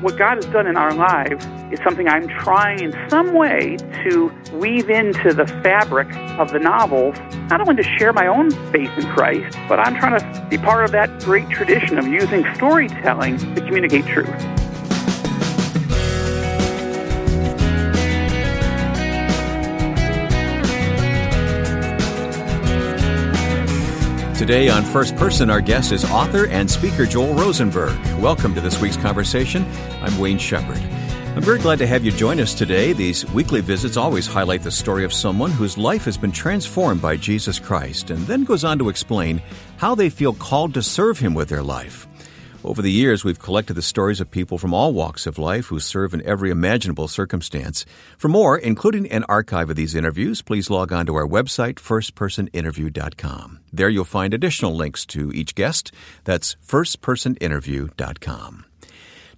what God has done in our lives is something I'm trying in some way to weave into the fabric of the novels, not only to share my own faith in Christ, but I'm trying to be part of that great tradition of using storytelling to communicate truth. Today on First Person, our guest is author and speaker Joel Rosenberg. Welcome to this week's conversation. I'm Wayne Shepherd. I'm very glad to have you join us today. These weekly visits always highlight the story of someone whose life has been transformed by Jesus Christ and then goes on to explain how they feel called to serve Him with their life. Over the years, we've collected the stories of people from all walks of life who serve in every imaginable circumstance. For more, including an archive of these interviews, please log on to our website, firstpersoninterview.com. There you'll find additional links to each guest. That's firstpersoninterview.com.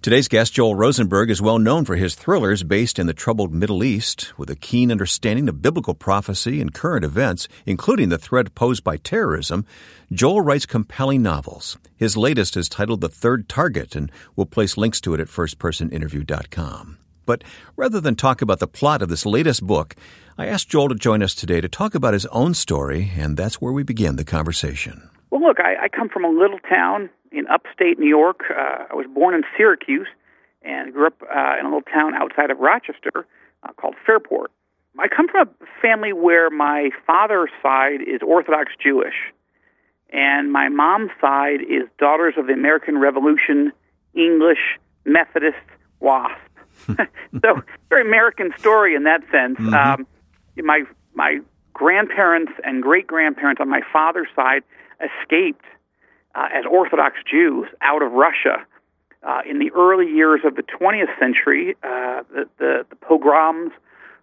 Today's guest, Joel Rosenberg, is well known for his thrillers based in the troubled Middle East, with a keen understanding of biblical prophecy and current events, including the threat posed by terrorism. Joel writes compelling novels. His latest is titled The Third Target, and we'll place links to it at firstpersoninterview.com. But rather than talk about the plot of this latest book, I asked Joel to join us today to talk about his own story, and that's where we begin the conversation. Well, look, I, I come from a little town in upstate New York. Uh, I was born in Syracuse and grew up uh, in a little town outside of Rochester uh, called Fairport. I come from a family where my father's side is Orthodox Jewish, and my mom's side is Daughters of the American Revolution, English, Methodist, WASP. so, very American story in that sense. Mm-hmm. Um, my my grandparents and great grandparents on my father's side escaped uh, as Orthodox Jews out of Russia. Uh, in the early years of the 20th century, uh, the, the, the, pogroms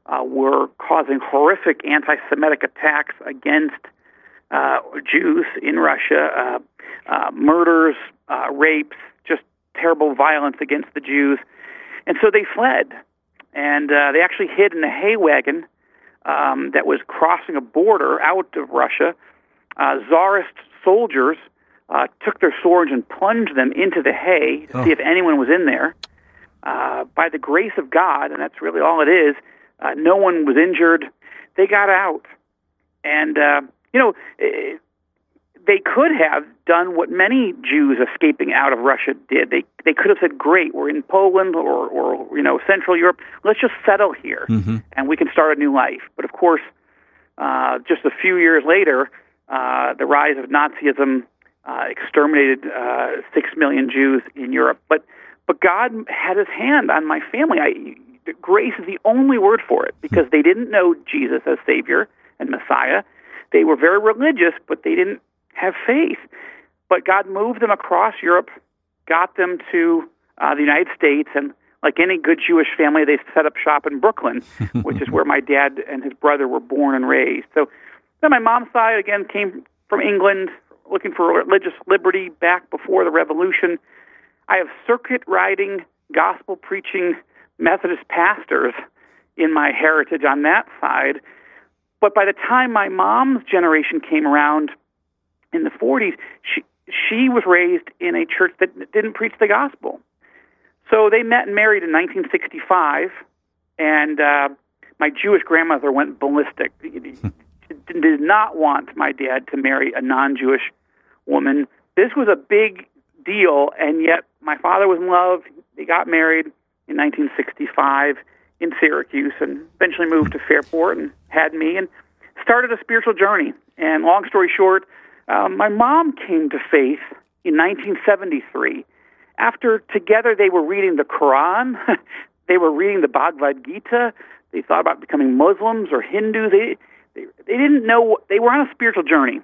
uh, were causing horrific anti Semitic attacks against uh, Jews in Russia, uh, murders, rapes, just terrible violence against the Jews. And so they fled. And they actually hid in a hay wagon um, that was crossing a border out of Russia. Tsarist soldiers uh, took their swords and plunged them into the hay to oh. see if anyone was in there. Uh, by the grace of God, and that's really all it is, uh, no one was injured. They got out. And, uh, you know, eh, they could have done what many Jews escaping out of Russia did. They they could have said, "Great, we're in Poland or or you know Central Europe. Let's just settle here, mm-hmm. and we can start a new life." But of course, uh, just a few years later, uh, the rise of Nazism uh, exterminated uh, six million Jews in Europe. But but God had His hand on my family. I, grace is the only word for it because they didn't know Jesus as Savior and Messiah. They were very religious, but they didn't have faith. But God moved them across Europe, got them to uh, the United States, and like any good Jewish family, they set up shop in Brooklyn, which is where my dad and his brother were born and raised. So then my mom's side again came from England, looking for religious liberty back before the revolution. I have circuit riding, gospel preaching Methodist pastors in my heritage on that side. But by the time my mom's generation came around in the 40s, she, she was raised in a church that didn't preach the gospel. So they met and married in 1965, and uh, my Jewish grandmother went ballistic. did not want my dad to marry a non-Jewish woman. This was a big deal, and yet my father was in love. They got married in 1965 in Syracuse, and eventually moved to Fairport and had me, and started a spiritual journey. And long story short, um, my mom came to faith in 1973. After together they were reading the Quran, they were reading the Bhagavad Gita. They thought about becoming Muslims or Hindus. They they, they didn't know they were on a spiritual journey,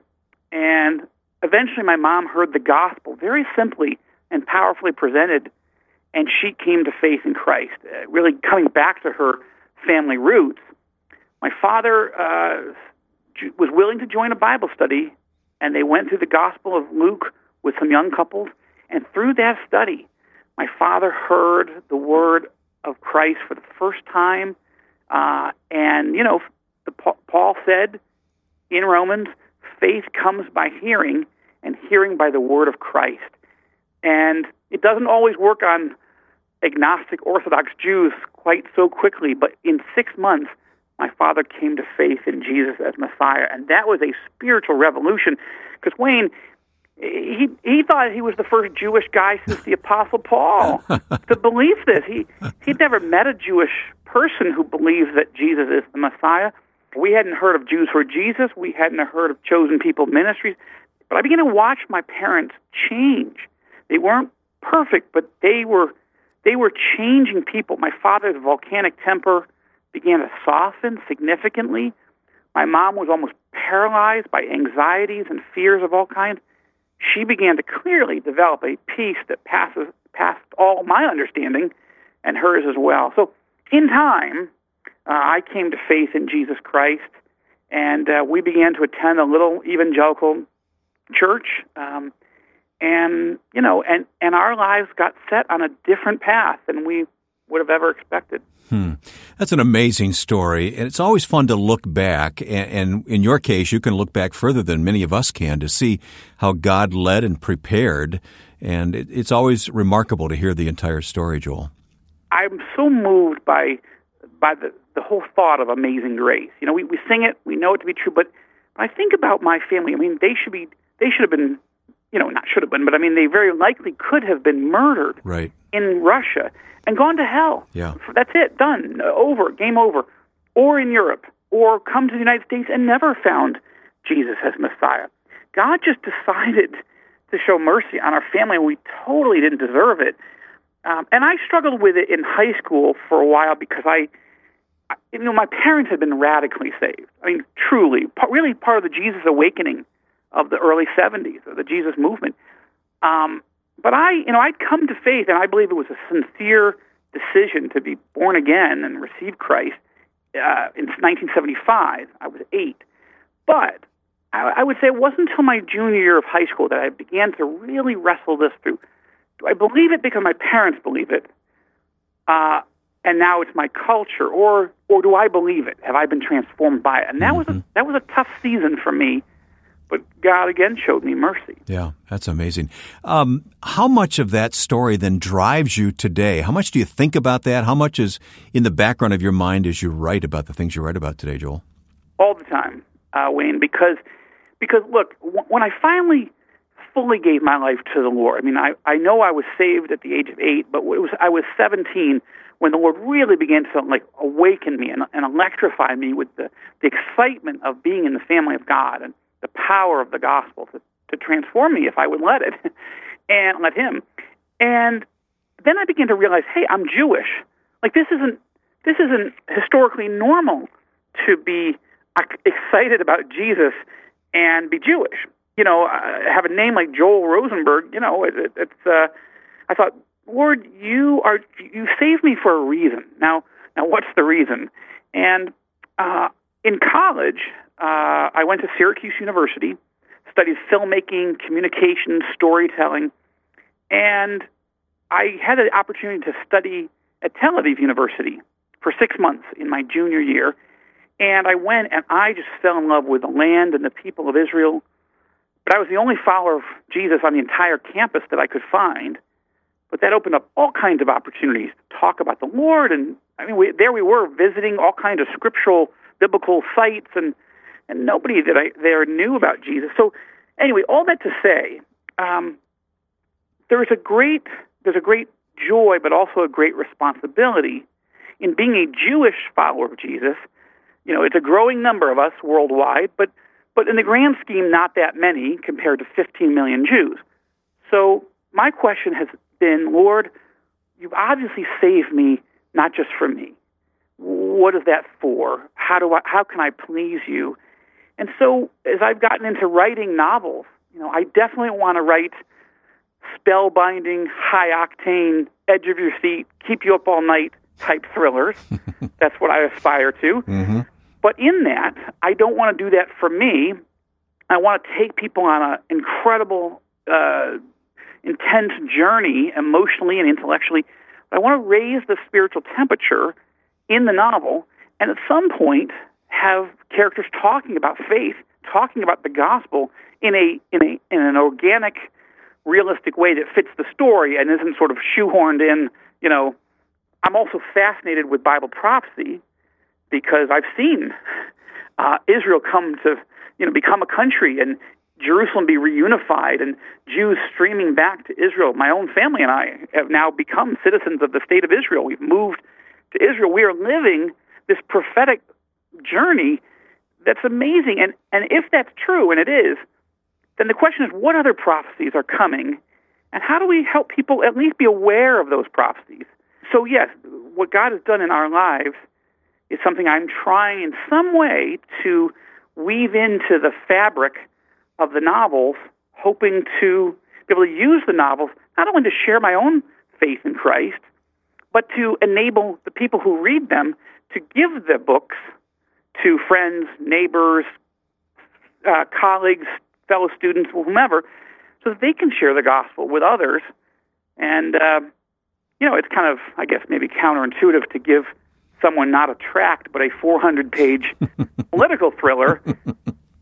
and eventually my mom heard the gospel very simply and powerfully presented, and she came to faith in Christ, uh, really coming back to her family roots. My father uh, was willing to join a Bible study, and they went through the Gospel of Luke with some young couples, and through that study, my father heard the word of Christ for the first time, uh, and you know, the, Paul said in Romans, faith comes by hearing, and hearing by the word of Christ. And it doesn't always work on agnostic Orthodox Jews quite so quickly, but in six months, my father came to faith in Jesus as Messiah, and that was a spiritual revolution. Because Wayne, he he thought he was the first Jewish guy since the Apostle Paul to believe this. He he'd never met a Jewish person who believes that Jesus is the Messiah. We hadn't heard of Jews for Jesus. We hadn't heard of chosen people ministries. But I began to watch my parents change. They weren't perfect, but they were they were changing people. My father's volcanic temper began to soften significantly. My mom was almost paralyzed by anxieties and fears of all kinds. She began to clearly develop a peace that passes past all my understanding and hers as well. So, in time, uh, I came to faith in Jesus Christ, and uh, we began to attend a little evangelical church. Um, and you know, and and our lives got set on a different path than we would have ever expected. Hmm. That's an amazing story, and it's always fun to look back. And, and, in your case, you can look back further than many of us can to see how God led and prepared. And it, it's always remarkable to hear the entire story, Joel. I'm so moved by by the the whole thought of Amazing Grace. You know, we we sing it, we know it to be true, but when I think about my family. I mean, they should be they should have been you know, not should have been, but I mean, they very likely could have been murdered right. in Russia and gone to hell. Yeah. That's it, done, over, game over. Or in Europe, or come to the United States and never found Jesus as Messiah. God just decided to show mercy on our family, and we totally didn't deserve it. Um, and I struggled with it in high school for a while because I, you know, my parents had been radically saved. I mean, truly, really part of the Jesus awakening of the early 70s, of the Jesus movement. Um, but I, you know, I'd come to faith, and I believe it was a sincere decision to be born again and receive Christ uh, in 1975. I was eight. But I, I would say it wasn't until my junior year of high school that I began to really wrestle this through. Do I believe it because my parents believe it? Uh, and now it's my culture, or or do I believe it? Have I been transformed by it? And that mm-hmm. was a, mm-hmm. that was a tough season for me but God again showed me mercy. Yeah, that's amazing. Um, how much of that story then drives you today? How much do you think about that? How much is in the background of your mind as you write about the things you write about today, Joel? All the time, uh, Wayne. Because because look, w- when I finally fully gave my life to the Lord, I mean, I I know I was saved at the age of eight, but it was I was seventeen when the Lord really began to like awaken me and, and electrify me with the the excitement of being in the family of God and the power of the gospel to, to transform me if I would let it and let Him. And then I began to realize, hey, I'm Jewish. Like this isn't this isn't historically normal to be excited about Jesus and be Jewish. You know, have a name like Joel Rosenberg. You know, it, it, it's. Uh, I thought, Lord, you are you saved me for a reason. Now, now, what's the reason? And uh, in college, uh, I went to Syracuse University, studied filmmaking, communication, storytelling, and I had the opportunity to study at Tel Aviv University for six months in my junior year. And I went and I just fell in love with the land and the people of Israel. But I was the only follower of Jesus on the entire campus that I could find. But that opened up all kinds of opportunities to talk about the Lord. And I mean, we, there we were visiting all kinds of scriptural, biblical sites and and nobody that I there knew about Jesus. So anyway, all that to say, um, there is a great there's a great joy, but also a great responsibility in being a Jewish follower of Jesus. You know, it's a growing number of us worldwide, but but in the grand scheme, not that many compared to 15 million Jews. So my question has been, Lord, you've obviously saved me not just for me. What is that for? How do I? How can I please you? And so, as I've gotten into writing novels, you know, I definitely want to write spellbinding, high octane, edge of your seat, keep you up all night type thrillers. That's what I aspire to. Mm-hmm. But in that, I don't want to do that for me. I want to take people on an incredible, uh, intense journey, emotionally and intellectually. I want to raise the spiritual temperature in the novel, and at some point, have characters talking about faith, talking about the gospel in a in a in an organic realistic way that fits the story and isn't sort of shoehorned in. You know, I'm also fascinated with Bible prophecy because I've seen uh, Israel come to you know become a country and Jerusalem be reunified and Jews streaming back to Israel. My own family and I have now become citizens of the state of Israel. We've moved to Israel. We are living this prophetic journey that's amazing. And, and if that's true, and it is, then the question is what other prophecies are coming? And how do we help people at least be aware of those prophecies? So, yes, what God has done in our lives is something I'm trying in some way to weave into the fabric of the novels, hoping to be able to use the novels not only to share my own faith in Christ, but to enable the people who read them to give the books to friends, neighbors, uh, colleagues, fellow students, whomever, so that they can share the gospel with others. And, uh, you know, it's kind of, I guess, maybe counterintuitive to give someone not a tract, but a 400 page political thriller.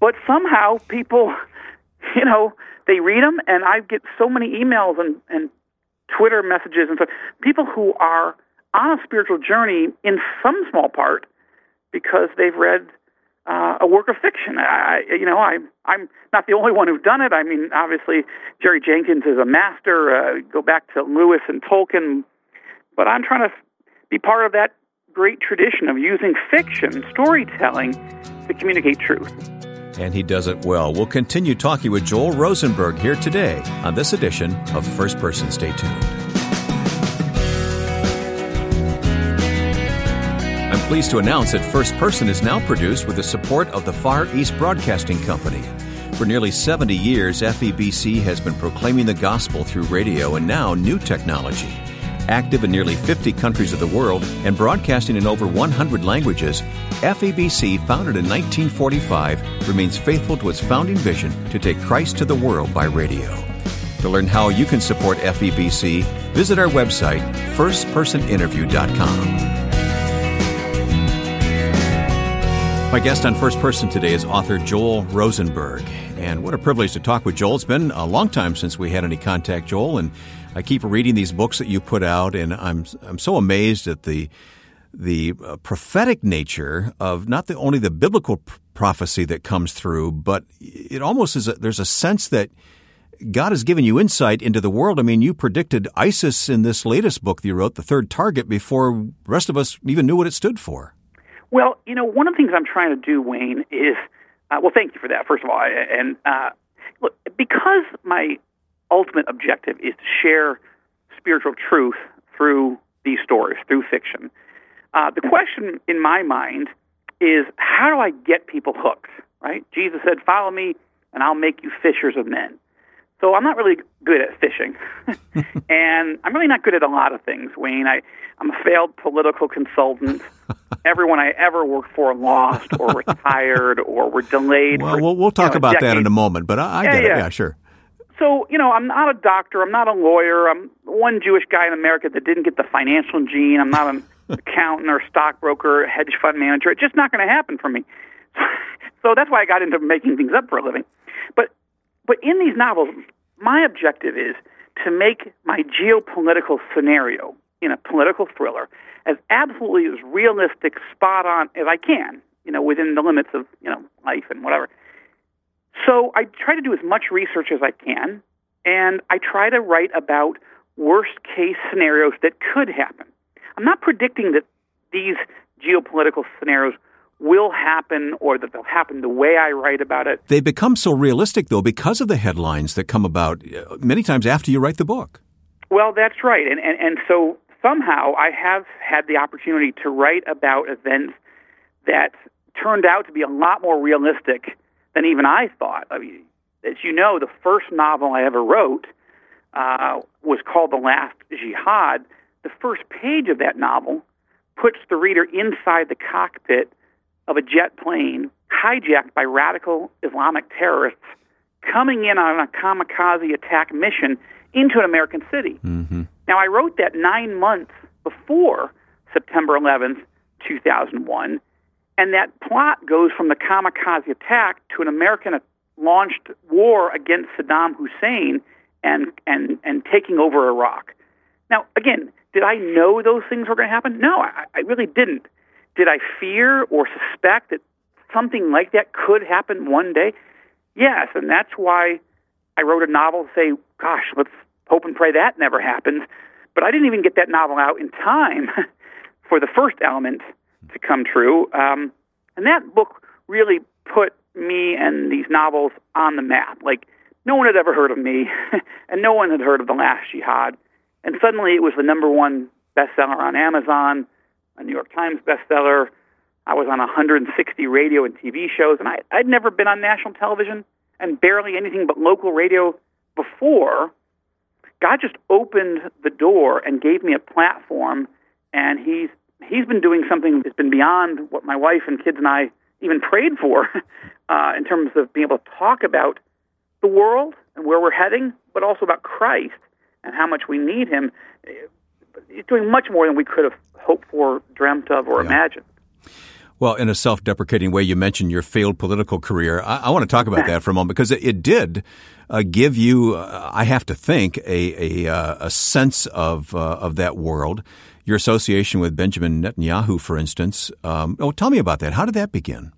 But somehow people, you know, they read them, and I get so many emails and, and Twitter messages and stuff. People who are on a spiritual journey in some small part because they've read uh, a work of fiction. I, you know, I, I'm not the only one who's done it. I mean, obviously, Jerry Jenkins is a master. Uh, go back to Lewis and Tolkien, but I'm trying to be part of that great tradition of using fiction, storytelling, to communicate truth. And he does it well. We'll continue talking with Joel Rosenberg here today on this edition of First Person. Stay tuned. I'm pleased to announce that First Person is now produced with the support of the Far East Broadcasting Company. For nearly 70 years, FEBC has been proclaiming the gospel through radio and now new technology. Active in nearly 50 countries of the world and broadcasting in over 100 languages, FEBC, founded in 1945, remains faithful to its founding vision to take Christ to the world by radio. To learn how you can support FEBC, visit our website, firstpersoninterview.com. My guest on First Person today is author Joel Rosenberg. And what a privilege to talk with Joel. It's been a long time since we had any contact, Joel, and I keep reading these books that you put out, and I'm I'm so amazed at the the uh, prophetic nature of not the only the biblical prophecy that comes through, but it almost is a, there's a sense that God has given you insight into the world. I mean, you predicted ISIS in this latest book that you wrote, The Third Target, before the rest of us even knew what it stood for. Well, you know, one of the things I'm trying to do, Wayne, is uh, well, thank you for that, first of all. And uh, look, because my ultimate objective is to share spiritual truth through these stories, through fiction. Uh, the question in my mind is how do I get people hooked? Right? Jesus said, "Follow me, and I'll make you fishers of men." So I'm not really good at fishing, and I'm really not good at a lot of things, Wayne. I, I'm a failed political consultant. Everyone I ever worked for lost or retired or were delayed. Well, for, we'll, we'll talk you know, about that in a moment, but I, I Yeah, get it. yeah. Yeah, sure. So, you know, I'm not a doctor. I'm not a lawyer. I'm one Jewish guy in America that didn't get the financial gene. I'm not an accountant or stockbroker, hedge fund manager. It's just not going to happen for me. So that's why I got into making things up for a living. But but in these novels, my objective is to make my geopolitical scenario in a political thriller as absolutely as realistic, spot on as I can, you know, within the limits of, you know, life and whatever. So I try to do as much research as I can, and I try to write about worst case scenarios that could happen. I'm not predicting that these geopolitical scenarios will happen or that they'll happen the way I write about it. They become so realistic, though, because of the headlines that come about uh, many times after you write the book. Well, that's right. And, and, and so somehow I have had the opportunity to write about events that turned out to be a lot more realistic than even I thought. I mean, as you know, the first novel I ever wrote uh, was called The Last Jihad. The first page of that novel puts the reader inside the cockpit of a jet plane hijacked by radical Islamic terrorists coming in on a kamikaze attack mission into an American city. Mm-hmm. Now, I wrote that nine months before September 11th, 2001, and that plot goes from the kamikaze attack to an American launched war against Saddam Hussein and and and taking over Iraq. Now, again, did I know those things were going to happen? No, I, I really didn't. Did I fear or suspect that something like that could happen one day? Yes, and that's why I wrote a novel to say, gosh, let's hope and pray that never happens. But I didn't even get that novel out in time for the first element to come true. Um, and that book really put me and these novels on the map. Like, no one had ever heard of me, and no one had heard of The Last Jihad. And suddenly it was the number one bestseller on Amazon, a New York Times bestseller. I was on 160 radio and TV shows, and I, I'd never been on national television and barely anything but local radio before. God just opened the door and gave me a platform, and He's He's been doing something that's been beyond what my wife and kids and I even prayed for, uh, in terms of being able to talk about the world and where we're heading, but also about Christ and how much we need Him. He's doing much more than we could have hoped for, dreamt of, or yeah. imagined. Well, in a self deprecating way, you mentioned your failed political career. I, I want to talk about that for a moment because it, it did uh, give you, uh, I have to think, a, a, uh, a sense of, uh, of that world. Your association with Benjamin Netanyahu, for instance. Um, oh, tell me about that. How did that begin?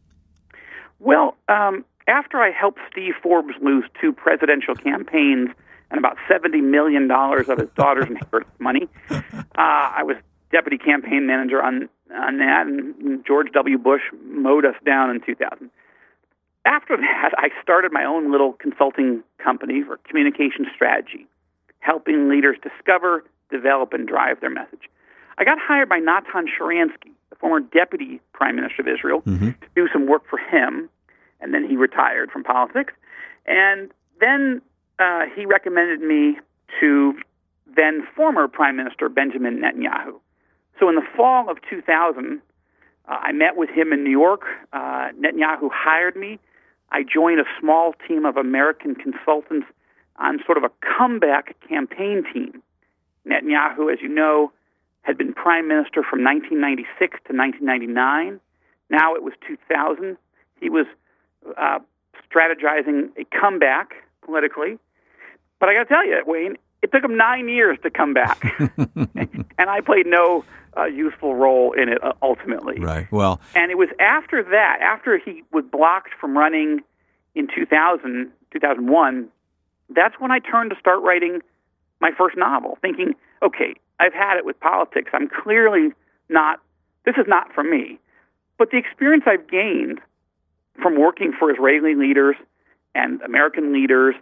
Well, um, after I helped Steve Forbes lose two presidential campaigns and about $70 million of his daughter's inheritance money, uh, I was deputy campaign manager on, on that, and George W. Bush mowed us down in 2000. After that, I started my own little consulting company for communication strategy, helping leaders discover, develop, and drive their message. I got hired by Natan Sharansky, the former deputy prime minister of Israel, mm-hmm. to do some work for him, and then he retired from politics. And then uh, he recommended me to then former Prime Minister Benjamin Netanyahu. So in the fall of 2000, uh, I met with him in New York. Uh, Netanyahu hired me. I joined a small team of American consultants on sort of a comeback campaign team. Netanyahu, as you know, had been prime minister from 1996 to 1999. Now it was 2000. He was uh, strategizing a comeback politically. But I got to tell you, Wayne, it took him nine years to come back, and I played no uh, useful role in it uh, ultimately. Right. Well, and it was after that, after he was blocked from running in 2000, 2001, that's when I turned to start writing my first novel, thinking, okay, I've had it with politics. I'm clearly not. This is not for me. But the experience I've gained from working for Israeli leaders and American leaders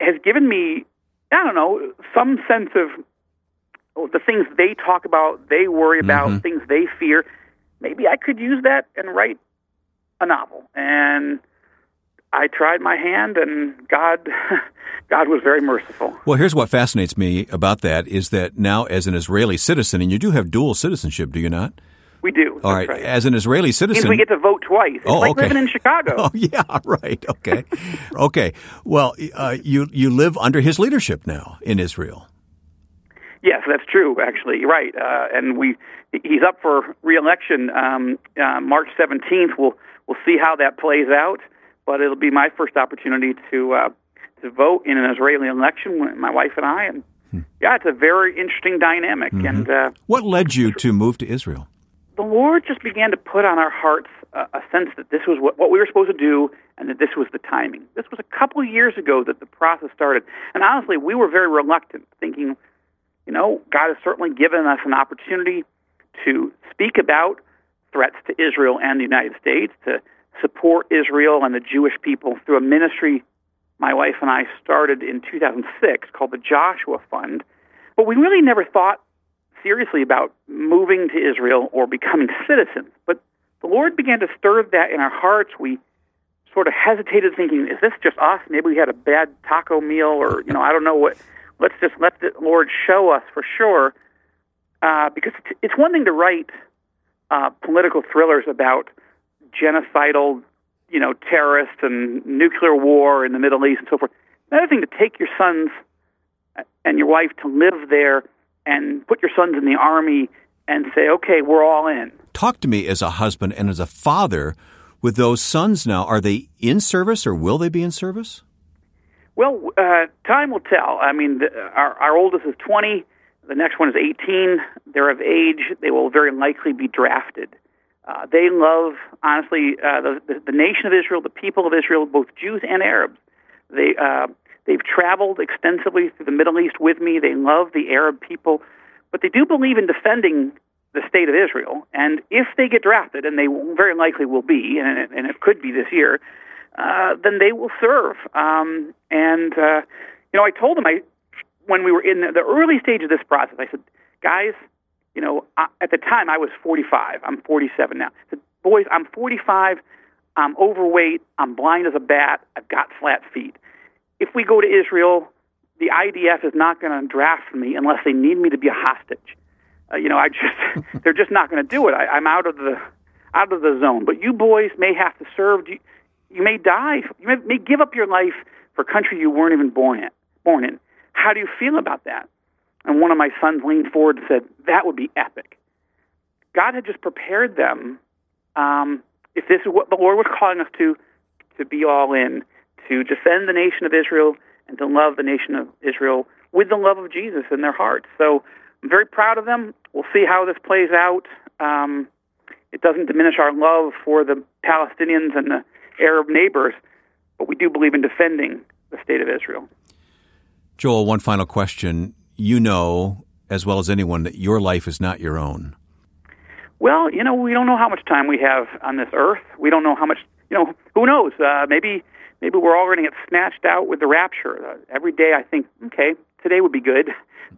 has given me, I don't know, some sense of the things they talk about, they worry about, mm-hmm. things they fear. Maybe I could use that and write a novel. And I tried my hand, and God, God was very merciful. Well, here's what fascinates me about that is that now, as an Israeli citizen, and you do have dual citizenship, do you not? We do. All right. right. As an Israeli citizen, we get to vote twice. It's oh, like okay. living in Chicago. Oh, yeah. Right. Okay. okay. Well, uh, you you live under his leadership now in Israel. Yes, that's true. Actually, right. Uh, and we he's up for reelection um, uh, March seventeenth. We'll we'll see how that plays out. But it'll be my first opportunity to uh, to vote in an Israeli election. With my wife and I, and hmm. yeah, it's a very interesting dynamic. Mm-hmm. And uh, what led you to move to Israel? the Lord just began to put on our hearts a, a sense that this was what, what we were supposed to do and that this was the timing. This was a couple of years ago that the process started. And honestly, we were very reluctant, thinking, you know, God has certainly given us an opportunity to speak about threats to Israel and the United States, to support Israel and the Jewish people through a ministry my wife and I started in 2006 called the Joshua Fund. But we really never thought seriously about moving to Israel or becoming citizens. But the Lord began to stir that in our hearts. We sort of hesitated, thinking, "Is this just us? Maybe we had a bad taco meal, or you know, I don't know what." Let's just let the Lord show us for sure, uh, because it's one thing to write uh, political thrillers about genocidal, you know, terrorists and nuclear war in the Middle East and so forth. Another thing to take your sons and your wife to live there and put your sons in the army and say, okay, we're all in. Talk to me as a husband and as a father with those sons now. Are they in service or will they be in service? Well, uh, time will tell. I mean, the, our, our oldest is 20. The next one is 18. They're of age. They will very likely be drafted. Uh, they love, honestly, uh, the, the, the nation of Israel, the people of Israel, both Jews and Arabs. They uh, they've traveled extensively through the Middle East with me. They love the Arab people, but they do believe in defending the state of Israel. And if they get drafted, and they very likely will be, and it, and it could be this year, uh, then they will serve. Um, and uh, you know, I told them I when we were in the, the early stage of this process, I said, guys, you know, I, at the time I was 45. I'm 47 now. Said, boys, I'm 45. I'm overweight. I'm blind as a bat. I've got flat feet. If we go to Israel, the IDF is not going to draft me unless they need me to be a hostage. Uh, you know, I just they're just not going to do it. I, I'm out of the out of the zone. But you boys may have to serve. You, you may die. You may, may give up your life for a country you weren't even born in. Born in. How do you feel about that? And one of my sons leaned forward and said, That would be epic. God had just prepared them. Um, if this is what the Lord was calling us to, to be all in, to defend the nation of Israel and to love the nation of Israel with the love of Jesus in their hearts. So I'm very proud of them. We'll see how this plays out. Um, it doesn't diminish our love for the Palestinians and the Arab neighbors, but we do believe in defending the state of Israel. Joel, one final question. You know as well as anyone that your life is not your own. Well, you know, we don't know how much time we have on this earth. We don't know how much, you know, who knows? Uh, maybe maybe we're all going to get snatched out with the rapture. Uh, every day I think, okay, today would be good.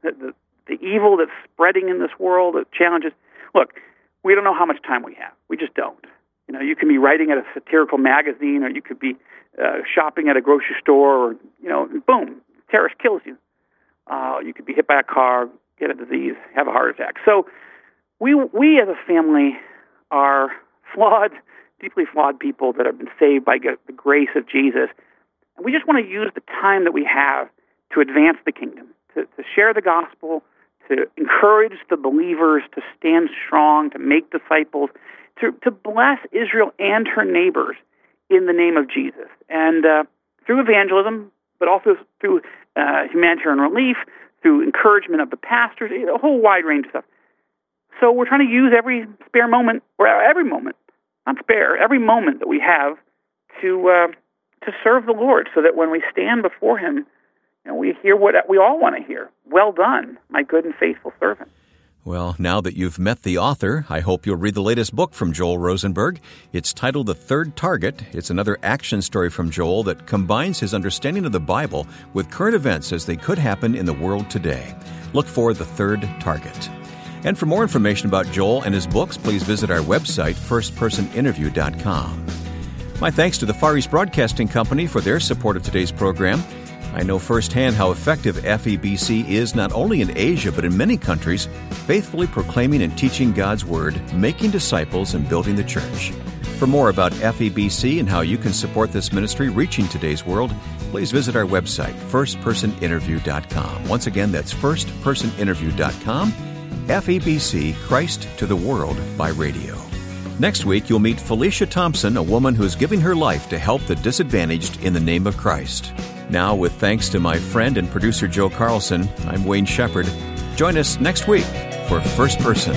The, the, the evil that's spreading in this world, the challenges. Look, we don't know how much time we have. We just don't. You know, you can be writing at a satirical magazine, or you could be uh, shopping at a grocery store, or you know, boom, terrorist kills you. Uh, you could be hit by a car, get a disease, have a heart attack. So we we as a family are flawed, deeply flawed people that have been saved by the grace of Jesus, and we just want to use the time that we have to advance the kingdom, to, to share the gospel, to encourage the believers to stand strong, to make disciples, to to bless Israel and her neighbors in the name of Jesus, and uh, through evangelism, but also through uh, humanitarian relief, through encouragement of the pastors, a whole wide range of stuff. So we're trying to use every spare moment, or every moment, not spare, every moment that we have to uh, to serve the Lord, so that when we stand before Him, you know, we hear what we all want to hear. Well done, my good and faithful servant. Well, now that you've met the author, I hope you'll read the latest book from Joel Rosenberg. It's titled The Third Target. It's another action story from Joel that combines his understanding of the Bible with current events as they could happen in the world today. Look for The Third Target. And for more information about Joel and his books, please visit our website, firstpersoninterview.com. My thanks to the Far East Broadcasting Company for their support of today's program. I know firsthand how effective FEBC is not only in Asia but in many countries, faithfully proclaiming and teaching God's Word, making disciples, and building the church. For more about FEBC and how you can support this ministry reaching today's world, please visit our website, firstpersoninterview.com. Once again, that's firstpersoninterview.com. FEBC, Christ to the World by Radio. Next week, you'll meet Felicia Thompson, a woman who's giving her life to help the disadvantaged in the name of Christ. Now, with thanks to my friend and producer Joe Carlson, I'm Wayne Shepherd. Join us next week for First Person.